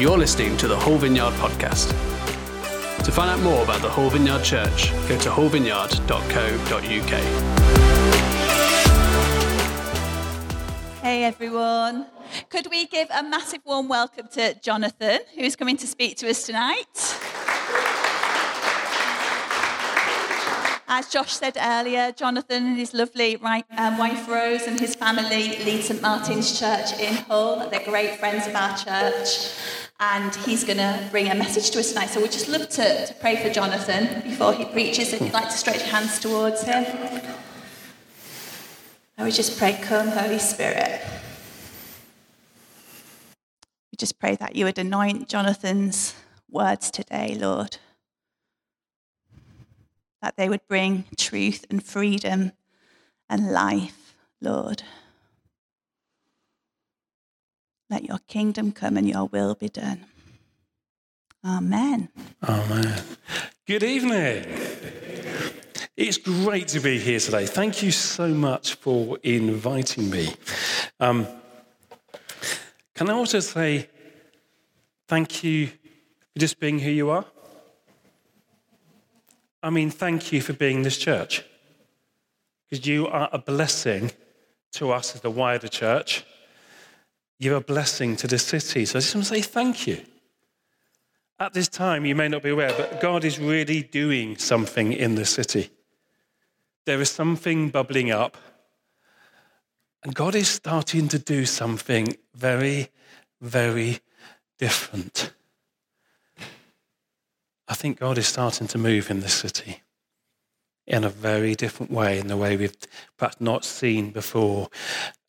You're listening to the Hull Vineyard podcast. To find out more about the Hull Vineyard Church, go to hullvineyard.co.uk. Hey everyone. Could we give a massive warm welcome to Jonathan, who's coming to speak to us tonight? As Josh said earlier, Jonathan and his lovely um, wife Rose and his family lead St Martin's Church in Hull. They're great friends of our church. And he's going to bring a message to us tonight. So we'd just love to, to pray for Jonathan before he preaches. If you'd like to stretch your hands towards him. I would just pray, Come, Holy Spirit. We just pray that you would anoint Jonathan's words today, Lord that they would bring truth and freedom and life, Lord. Let your kingdom come and your will be done. Amen. Amen. Good evening. It's great to be here today. Thank you so much for inviting me. Um, can I also say thank you for just being who you are? I mean, thank you for being this church. Because you are a blessing to us as the wider church. You're a blessing to the city. So I just want to say thank you. At this time, you may not be aware, but God is really doing something in the city. There is something bubbling up, and God is starting to do something very, very different. I think God is starting to move in this city in a very different way, in the way we've perhaps not seen before.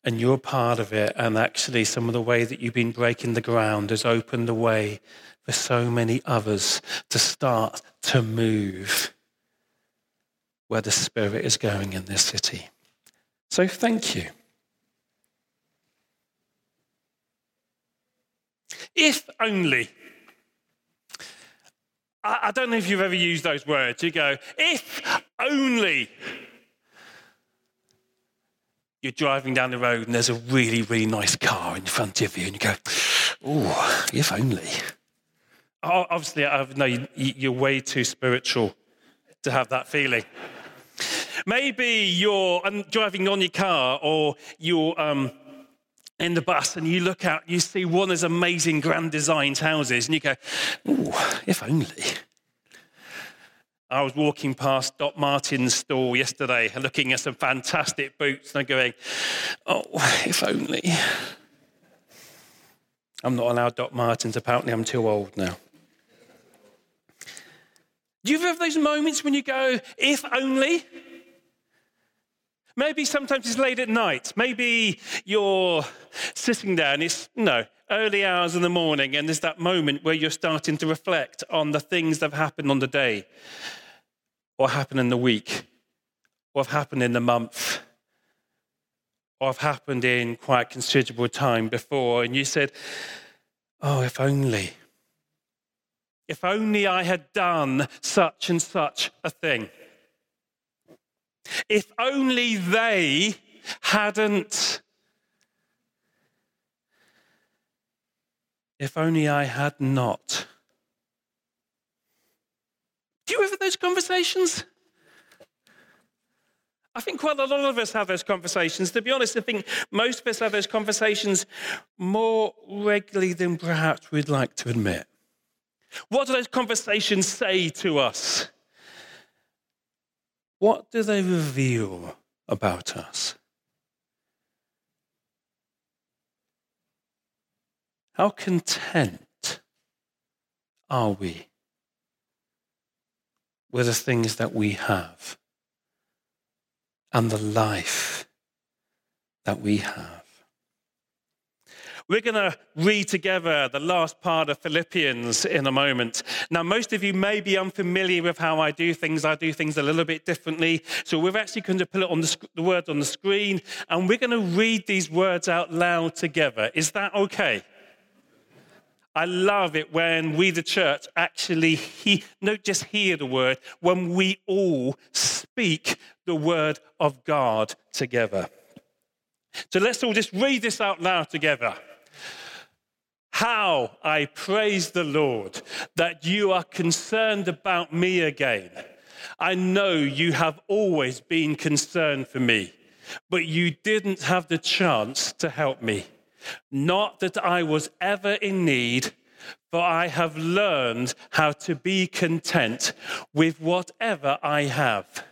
And you're part of it. And actually, some of the way that you've been breaking the ground has opened the way for so many others to start to move where the Spirit is going in this city. So, thank you. If only I, don't know if you've ever used those words. You go, if only you're driving down the road and there's a really, really nice car in front of you, and you go, oh, if only. Obviously, I know you're way too spiritual to have that feeling. Maybe you're driving on your car or you're um, in the bus and you look out, you see one of those amazing grand designed houses, and you go, oh, if only. I was walking past Doc Martens' store yesterday, looking at some fantastic boots, and I'm going, oh, if only. I'm not allowed Doc Martens, apparently, I'm too old now. Do you ever have those moments when you go, if only? Maybe sometimes it's late at night. Maybe you're sitting there and it's, no, early hours in the morning, and there's that moment where you're starting to reflect on the things that have happened on the day, or happened in the week, have happened in the month, have happened in quite considerable time before, and you said, Oh, if only. If only I had done such and such a thing. If only they hadn't. If only I had not. Do you ever those conversations? I think quite a lot of us have those conversations. To be honest, I think most of us have those conversations more regularly than perhaps we'd like to admit. What do those conversations say to us? What do they reveal about us? How content are we with the things that we have and the life that we have? We're going to read together the last part of Philippians in a moment. Now, most of you may be unfamiliar with how I do things. I do things a little bit differently. So, we're actually going to put it on the, the words on the screen, and we're going to read these words out loud together. Is that okay? I love it when we, the church, actually he, not just hear the word, when we all speak the word of God together. So let's all just read this out loud together. How I praise the Lord that you are concerned about me again. I know you have always been concerned for me, but you didn't have the chance to help me. Not that I was ever in need, for I have learned how to be content with whatever I have.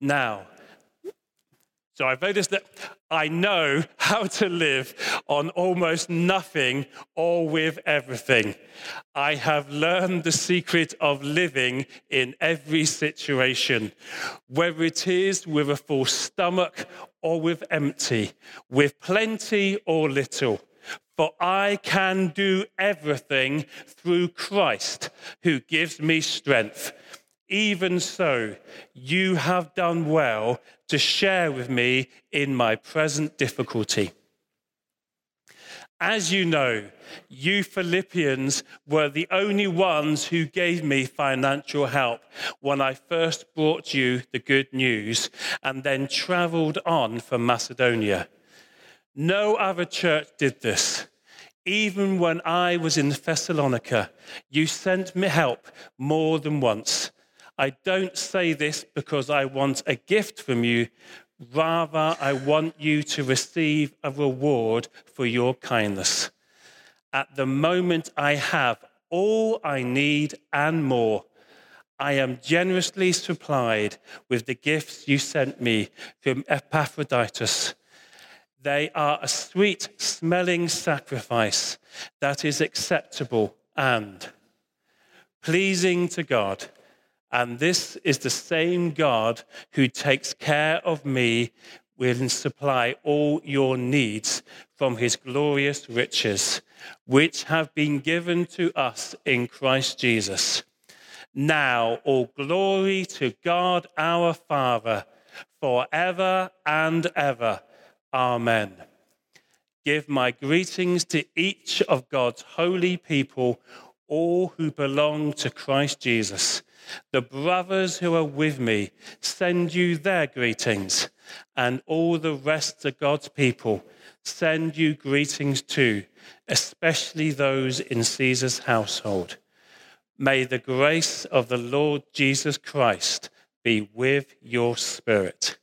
Now, so I've noticed that I know how to live on almost nothing or with everything. I have learned the secret of living in every situation, whether it is with a full stomach or with empty, with plenty or little. For I can do everything through Christ who gives me strength. Even so, you have done well to share with me in my present difficulty. As you know, you Philippians were the only ones who gave me financial help when I first brought you the good news and then traveled on from Macedonia. No other church did this. Even when I was in Thessalonica, you sent me help more than once. I don't say this because I want a gift from you. Rather, I want you to receive a reward for your kindness. At the moment, I have all I need and more. I am generously supplied with the gifts you sent me from Epaphroditus. They are a sweet smelling sacrifice that is acceptable and pleasing to God. And this is the same God who takes care of me, will supply all your needs from his glorious riches, which have been given to us in Christ Jesus. Now, all glory to God our Father, forever and ever. Amen. Give my greetings to each of God's holy people, all who belong to Christ Jesus. The brothers who are with me send you their greetings, and all the rest of God's people send you greetings too, especially those in Caesar's household. May the grace of the Lord Jesus Christ be with your spirit.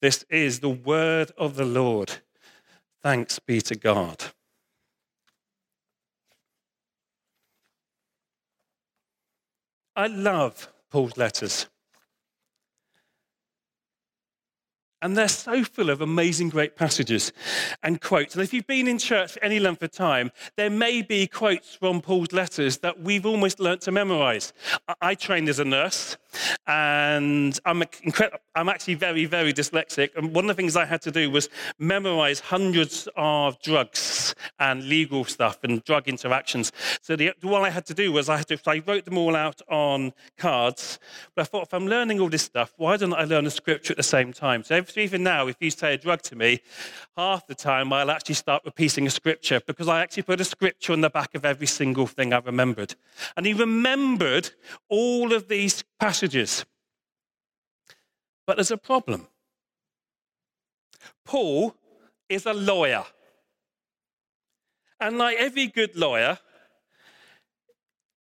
This is the word of the Lord. Thanks be to God. I love Paul's letters. And they're so full of amazing, great passages and quotes. And if you've been in church for any length of time, there may be quotes from Paul's letters that we've almost learnt to memorize. I trained as a nurse, and I'm, incred- I'm actually very, very dyslexic. And one of the things I had to do was memorize hundreds of drugs and legal stuff and drug interactions. So the, all I had to do was I had to, I wrote them all out on cards. But I thought, if I'm learning all this stuff, why don't I learn the scripture at the same time? So even now, if you say a drug to me, half the time I'll actually start repeating a scripture because I actually put a scripture on the back of every single thing I remembered. And he remembered all of these passages. But there's a problem. Paul is a lawyer. And like every good lawyer,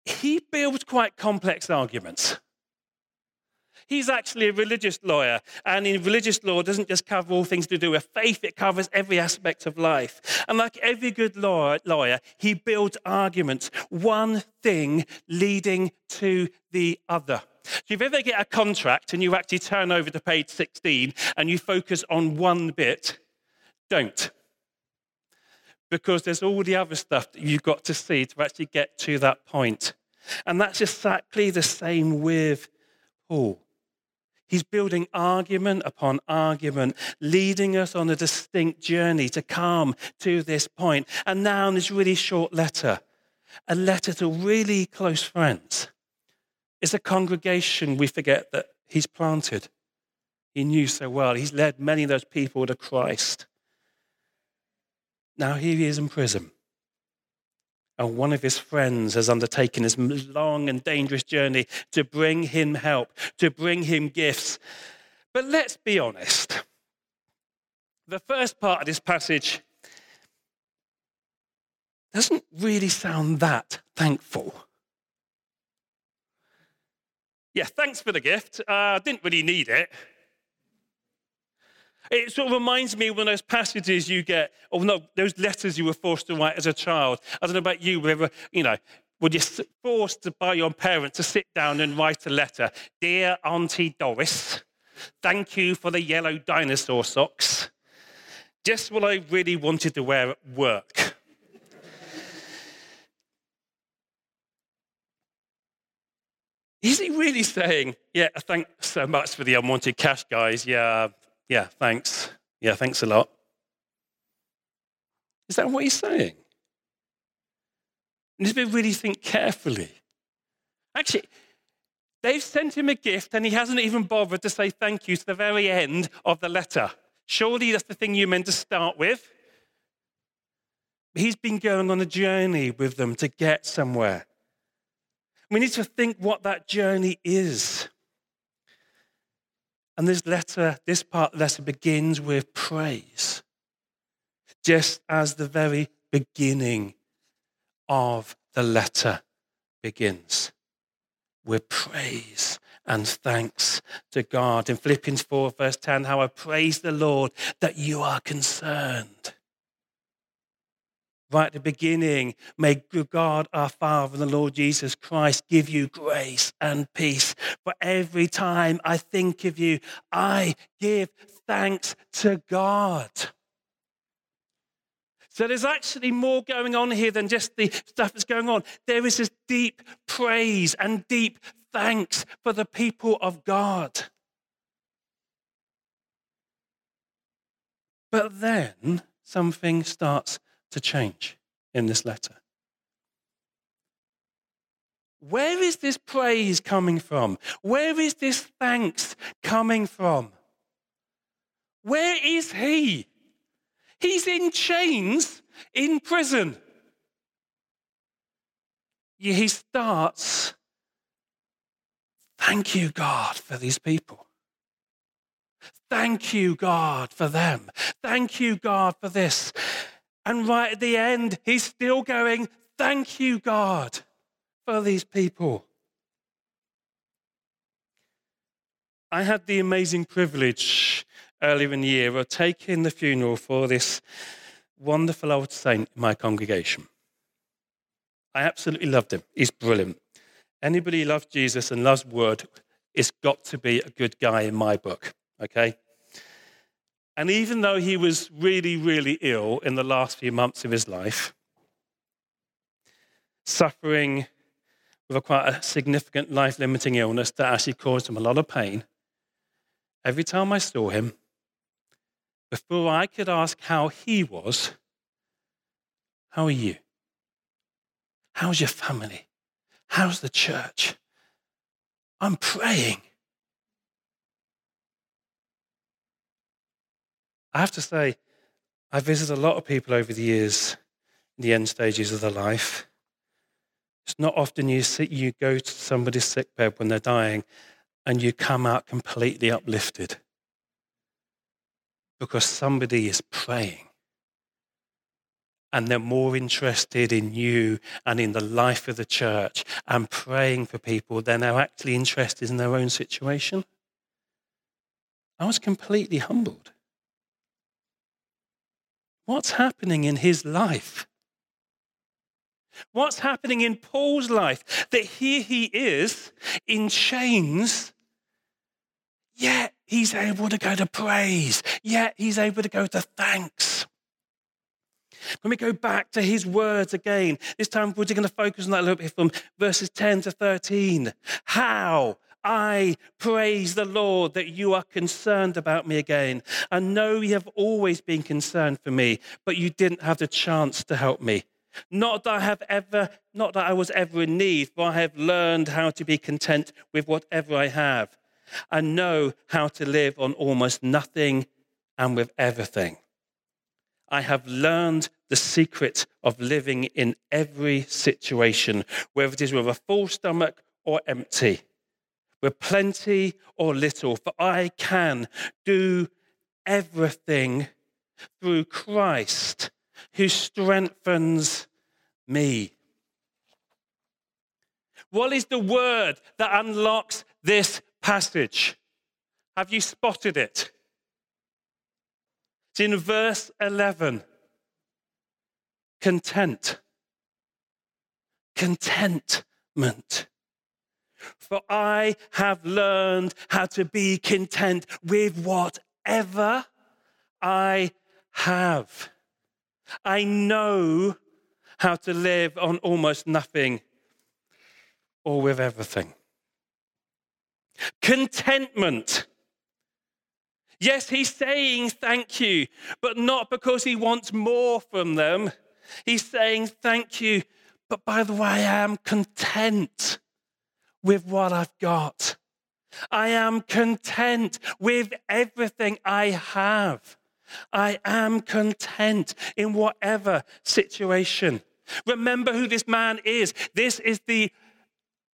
he builds quite complex arguments. He's actually a religious lawyer, and in religious law, doesn't just cover all things to do with faith, it covers every aspect of life. And like every good lawyer, he builds arguments, one thing leading to the other. So if you ever get a contract and you actually turn over to page 16 and you focus on one bit, don't. Because there's all the other stuff that you've got to see to actually get to that point. And that's exactly the same with Paul. He's building argument upon argument, leading us on a distinct journey to come to this point. And now, in this really short letter, a letter to really close friends, is a congregation we forget that he's planted. He knew so well. He's led many of those people to Christ. Now, here he is in prison and one of his friends has undertaken this long and dangerous journey to bring him help, to bring him gifts. But let's be honest. The first part of this passage, doesn't really sound that thankful. Yeah, thanks for the gift. I uh, didn't really need it. It sort of reminds me of one of those passages you get, or no, those letters you were forced to write as a child. I don't know about you, whether, you know, were you forced by your parents to sit down and write a letter? Dear Auntie Doris, thank you for the yellow dinosaur socks. Just what I really wanted to wear at work. Is he really saying, yeah, thanks so much for the unwanted cash, guys? Yeah, yeah, thanks. Yeah, thanks a lot. Is that what he's saying? And if we really think carefully, actually, they've sent him a gift and he hasn't even bothered to say thank you to the very end of the letter. Surely that's the thing you meant to start with. He's been going on a journey with them to get somewhere. We need to think what that journey is. And this letter, this part of the letter begins with praise, just as the very beginning of the letter begins with praise and thanks to God. In Philippians 4, verse 10, how I praise the Lord that you are concerned right at the beginning, may God our Father and the Lord Jesus Christ give you grace and peace. For every time I think of you, I give thanks to God. So there's actually more going on here than just the stuff that's going on. There is this deep praise and deep thanks for the people of God. But then something starts to change in this letter. Where is this praise coming from? Where is this thanks coming from? Where is he? He's in chains in prison. He starts, thank you, God, for these people. Thank you, God, for them. Thank you, God, for this. And right at the end, he's still going, Thank you, God, for these people. I had the amazing privilege earlier in the year of taking the funeral for this wonderful old saint in my congregation. I absolutely loved him. He's brilliant. Anybody who loves Jesus and loves word, it's got to be a good guy in my book, okay? And even though he was really, really ill in the last few months of his life, suffering with a quite a significant life limiting illness that actually caused him a lot of pain, every time I saw him, before I could ask how he was, how are you? How's your family? How's the church? I'm praying. I have to say, I visited a lot of people over the years in the end stages of their life. It's not often you you go to somebody's sick bed when they're dying and you come out completely uplifted because somebody is praying and they're more interested in you and in the life of the church and praying for people than they're actually interested in their own situation. I was completely humbled. What's happening in his life? What's happening in Paul's life? That here he is in chains, yet he's able to go to praise, yet he's able to go to thanks. When we go back to his words again, this time we're just going to focus on that a little bit from verses 10 to 13. How I praise the Lord that you are concerned about me again. I know you have always been concerned for me, but you didn't have the chance to help me. Not that I have ever, not that I was ever in need, for I have learned how to be content with whatever I have. I know how to live on almost nothing and with everything. I have learned the secret of living in every situation, whether it is with a full stomach or empty with plenty or little, for I can do everything through Christ who strengthens me. What is the word that unlocks this passage? Have you spotted it? It's in verse 11. Content. Contentment. For I have learned how to be content with whatever I have. I know how to live on almost nothing or with everything. Contentment. Yes, he's saying thank you, but not because he wants more from them. He's saying thank you, but by the way, I am content with what I've got. I am content with everything I have. I am content in whatever situation. Remember who this man is. This is the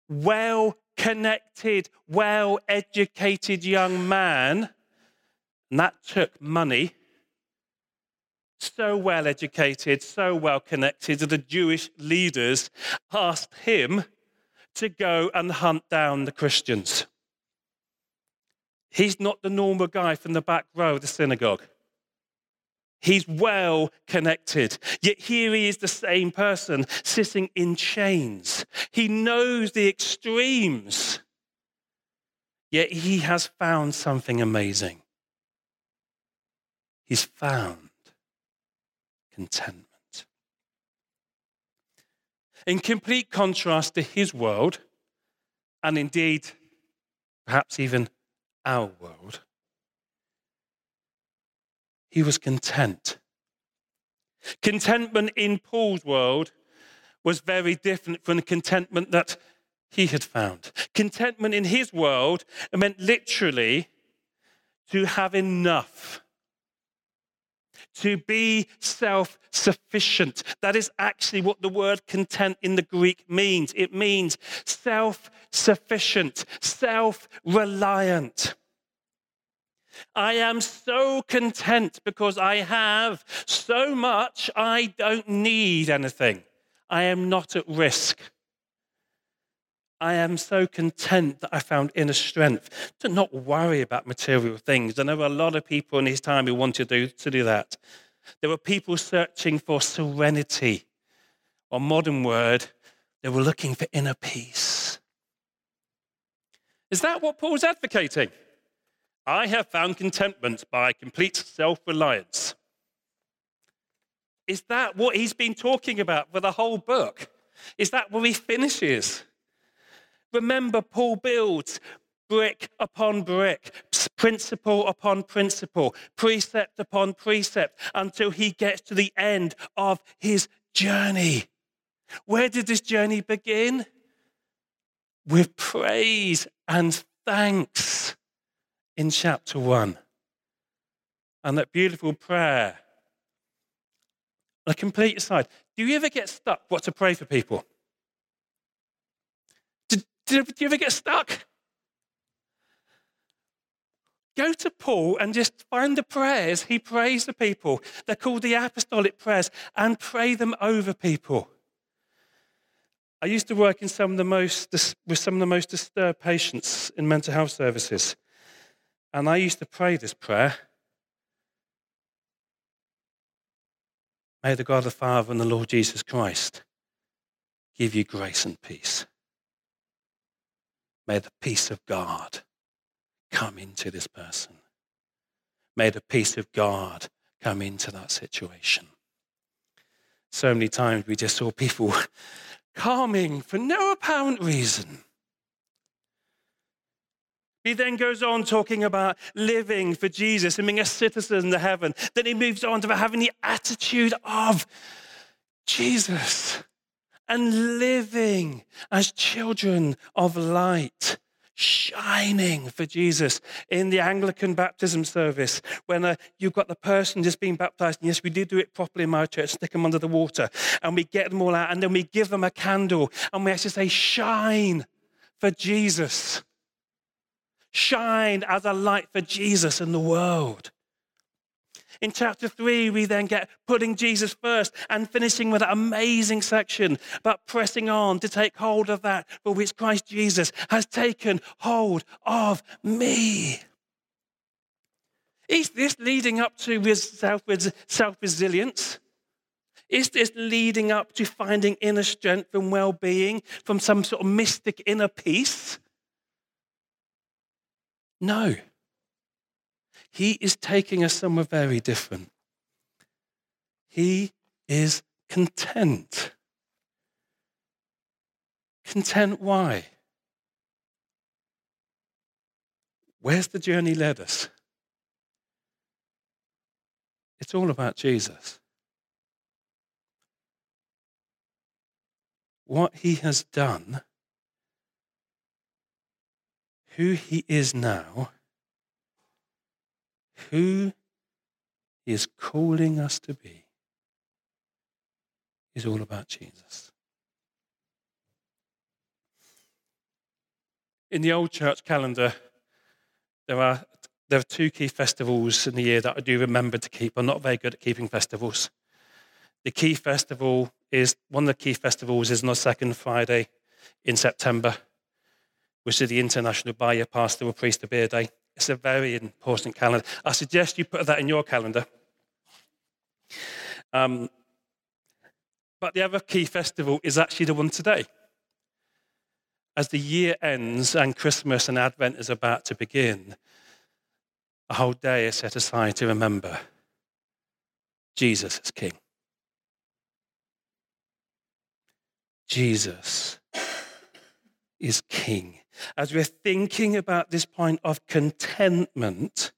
well connected, well educated young man. And that took money. So well educated, so well connected that the Jewish leaders asked him to go and hunt down the Christians. He's not the normal guy from the back row of the synagogue. He's well connected. Yet here he is, the same person sitting in chains. He knows the extremes. Yet he has found something amazing. He's found contentment. In complete contrast to his world, and indeed, perhaps even our world, he was content. Contentment in Paul's world was very different from the contentment that he had found. Contentment in his world meant literally to have enough, to be self sufficient. That is actually what the word content in the Greek means. It means self sufficient, self reliant. I am so content because I have so much, I don't need anything. I am not at risk. I am so content that I found inner strength to not worry about material things. And there were a lot of people in his time who wanted to do, to do that. There were people searching for serenity, or modern word, they were looking for inner peace. Is that what Paul's advocating? I have found contentment by complete self reliance. Is that what he's been talking about for the whole book? Is that where he finishes? Remember, Paul builds brick upon brick, principle upon principle, precept upon precept, until he gets to the end of his journey. Where did this journey begin? With praise and thanks in chapter 1. And that beautiful prayer. A complete aside. Do you ever get stuck what to pray for people? Do, do, you ever get stuck? Go to Paul and just find the prayers he prays for people. They're called the apostolic prayers and pray them over people. I used to work in some of the most, with some of the most disturbed patients in mental health services. And I used to pray this prayer May the God the Father and the Lord Jesus Christ give you grace and peace. May the peace of God come into this person. May the peace of God come into that situation. So many times we just saw people calming for no apparent reason. He then goes on talking about living for Jesus and being a citizen of heaven. Then he moves on to having the attitude of Jesus and living as children of light, shining for Jesus. In the Anglican baptism service, when uh, you've got the person just being baptized, and yes, we do do it properly in my church, stick them under the water, and we get them all out, and then we give them a candle, and we actually say, shine for Jesus shine as a light for Jesus in the world. In chapter three, we then get putting Jesus first and finishing with that amazing section about pressing on to take hold of that for which Christ Jesus has taken hold of me. Is this leading up to self resilience? Is this leading up to finding inner strength and well being from some sort of mystic inner peace? No. He is taking us somewhere very different. He is content. Content why? Where's the journey led us? It's all about Jesus. What he has done, who he is now, who he is calling us to be is all about Jesus. In the old church calendar, there are, there are two key festivals in the year that I do remember to keep. I'm not very good at keeping festivals. The key festival is one of the key festivals is on the second Friday in September, which is the International Buy Your Pastor or Priest of Beer Day. It's a very important calendar. I suggest you put that in your calendar. Um, but the other key festival is actually the one today. As the year ends and Christmas and Advent is about to begin, a whole day is set aside to remember Jesus is King. Jesus is King as we're thinking about this point of contentment,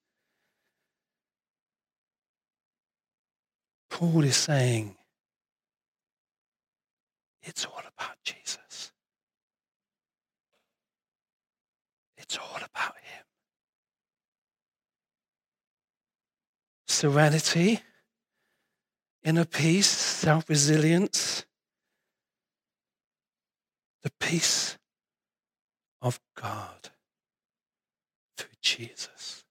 Paul is saying, it's all about Jesus. It's all about Him. Serenity, inner peace, self resilience, the peace of God through Jesus.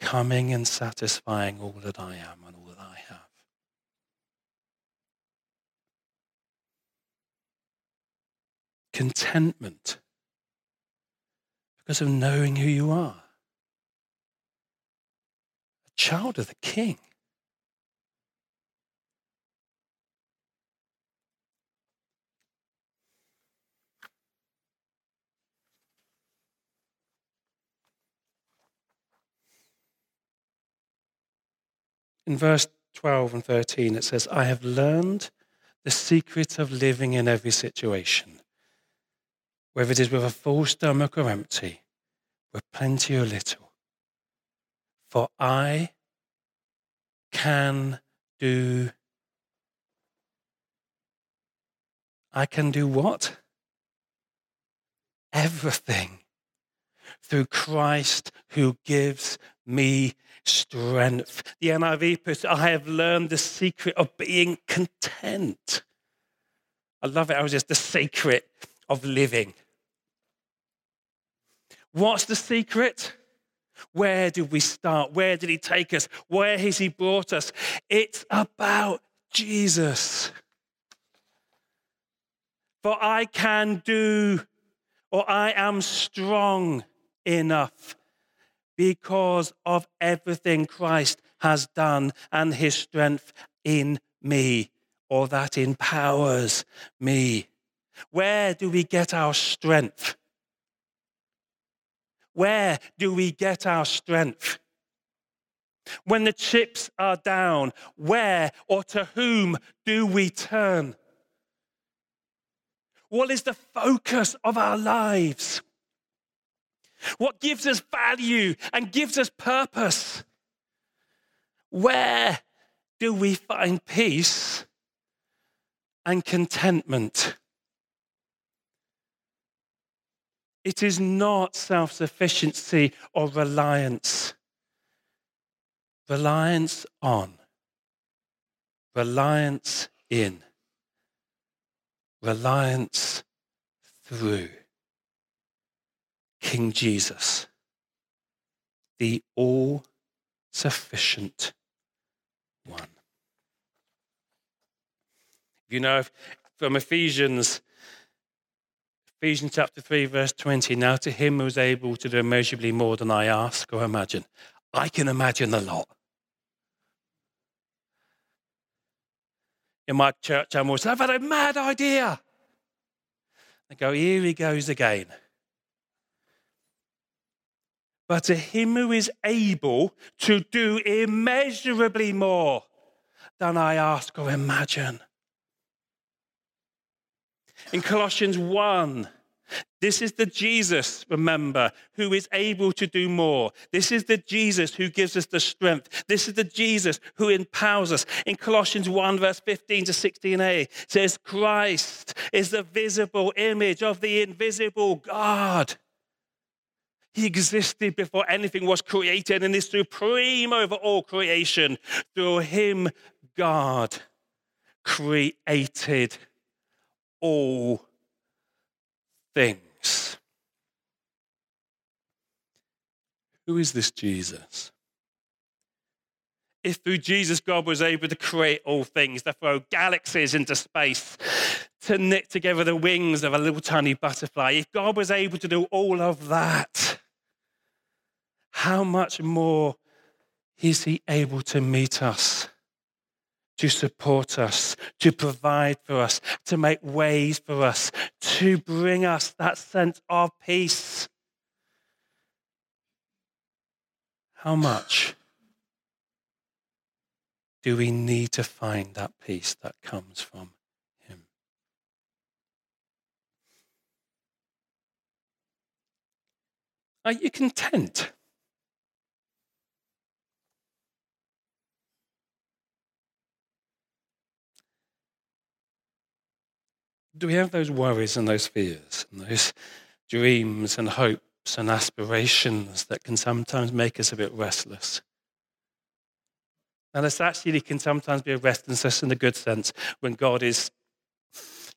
Coming and satisfying all that I am and all that I have. Contentment because of knowing who you are. A child of the King. In verse 12 and 13, it says, I have learned the secret of living in every situation, whether it is with a full stomach or empty, with plenty or little. For I can do. I can do what? Everything through Christ who gives me strength. The NIV puts, I have learned the secret of being content. I love it. I was just the secret of living. What's the secret? Where did we start? Where did he take us? Where has he brought us? It's about Jesus. For I can do, or I am strong enough because of everything Christ has done and his strength in me, or that empowers me. Where do we get our strength? Where do we get our strength? When the chips are down, where or to whom do we turn? What is the focus of our lives? What gives us value and gives us purpose? Where do we find peace and contentment? It is not self sufficiency or reliance. Reliance on, reliance in, reliance through. King Jesus, the all sufficient one. You know, from Ephesians, Ephesians chapter 3, verse 20, now to him who is able to do immeasurably more than I ask or imagine. I can imagine a lot. In my church, I'm always, I've had a mad idea. I go, here he goes again. But to him who is able to do immeasurably more than I ask or imagine. In Colossians 1, this is the Jesus, remember, who is able to do more. This is the Jesus who gives us the strength. This is the Jesus who empowers us. In Colossians 1, verse 15 to 16a, says, Christ is the visible image of the invisible God. He existed before anything was created and is supreme over all creation. Through him, God created all things. Who is this Jesus? If through Jesus God was able to create all things, to throw galaxies into space, to knit together the wings of a little tiny butterfly, if God was able to do all of that, how much more is He able to meet us? to support us, to provide for us, to make ways for us, to bring us that sense of peace. How much do we need to find that peace that comes from Him? Are you content? Do we have those worries and those fears and those dreams and hopes and aspirations that can sometimes make us a bit restless? And this actually can sometimes be a restlessness in a good sense when God is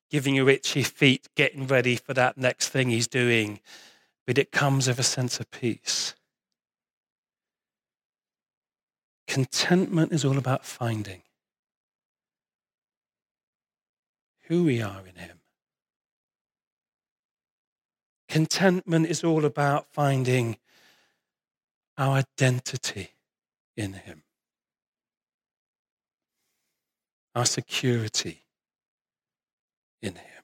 giving you itchy feet, getting ready for that next thing He's doing. But it comes with a sense of peace. Contentment is all about finding who we are in Him. Contentment is all about finding our identity in Him, our security in Him.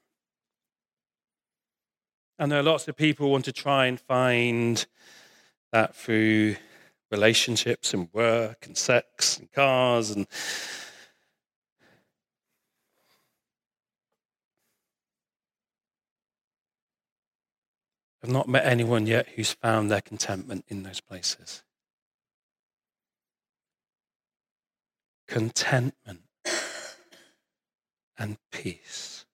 And there are lots of people who want to try and find that through relationships and work and sex and cars and I've not met anyone yet who's found their contentment in those places. Contentment and peace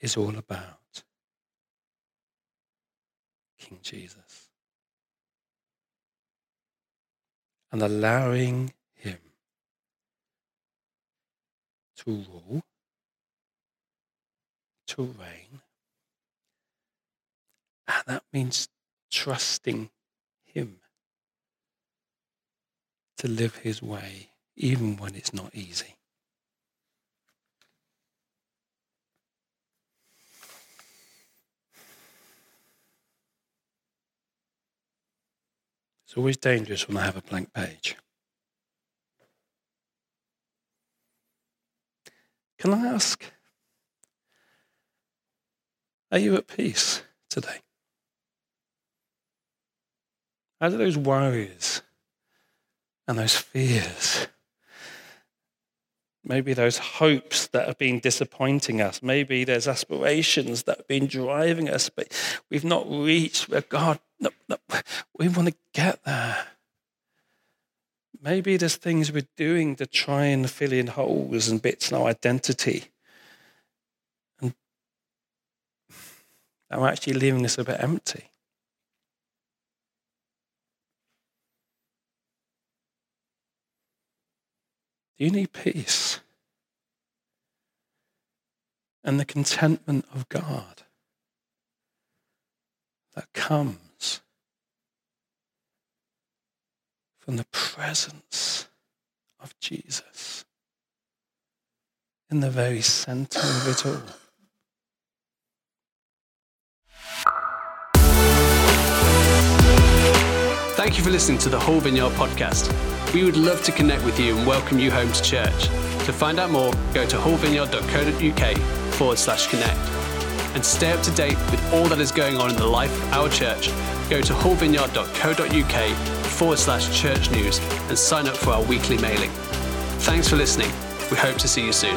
is all about King Jesus and allowing him to rule to reign. And that means trusting Him to live His way, even when it's not easy. It's always dangerous when I have a blank page. Can I ask are you at peace today? How do those worries and those fears, maybe those hopes that have been disappointing us, maybe there's aspirations that have been driving us, but we've not reached where God, no, no, we want to get there. Maybe there's things we're doing to try and fill in holes and bits in our identity are actually leaving us a bit empty. Do you need peace? And the contentment of God that comes from the presence of Jesus in the very center of it all. Thank you for listening to the Hull Vineyard podcast. We would love to connect with you and welcome you home to church. To find out more, go to hullvineyard.co.uk forward slash connect. And stay up to date with all that is going on in the life of our church, go to hullvineyard.co.uk forward slash church news and sign up for our weekly mailing. Thanks for listening. We hope to see you soon.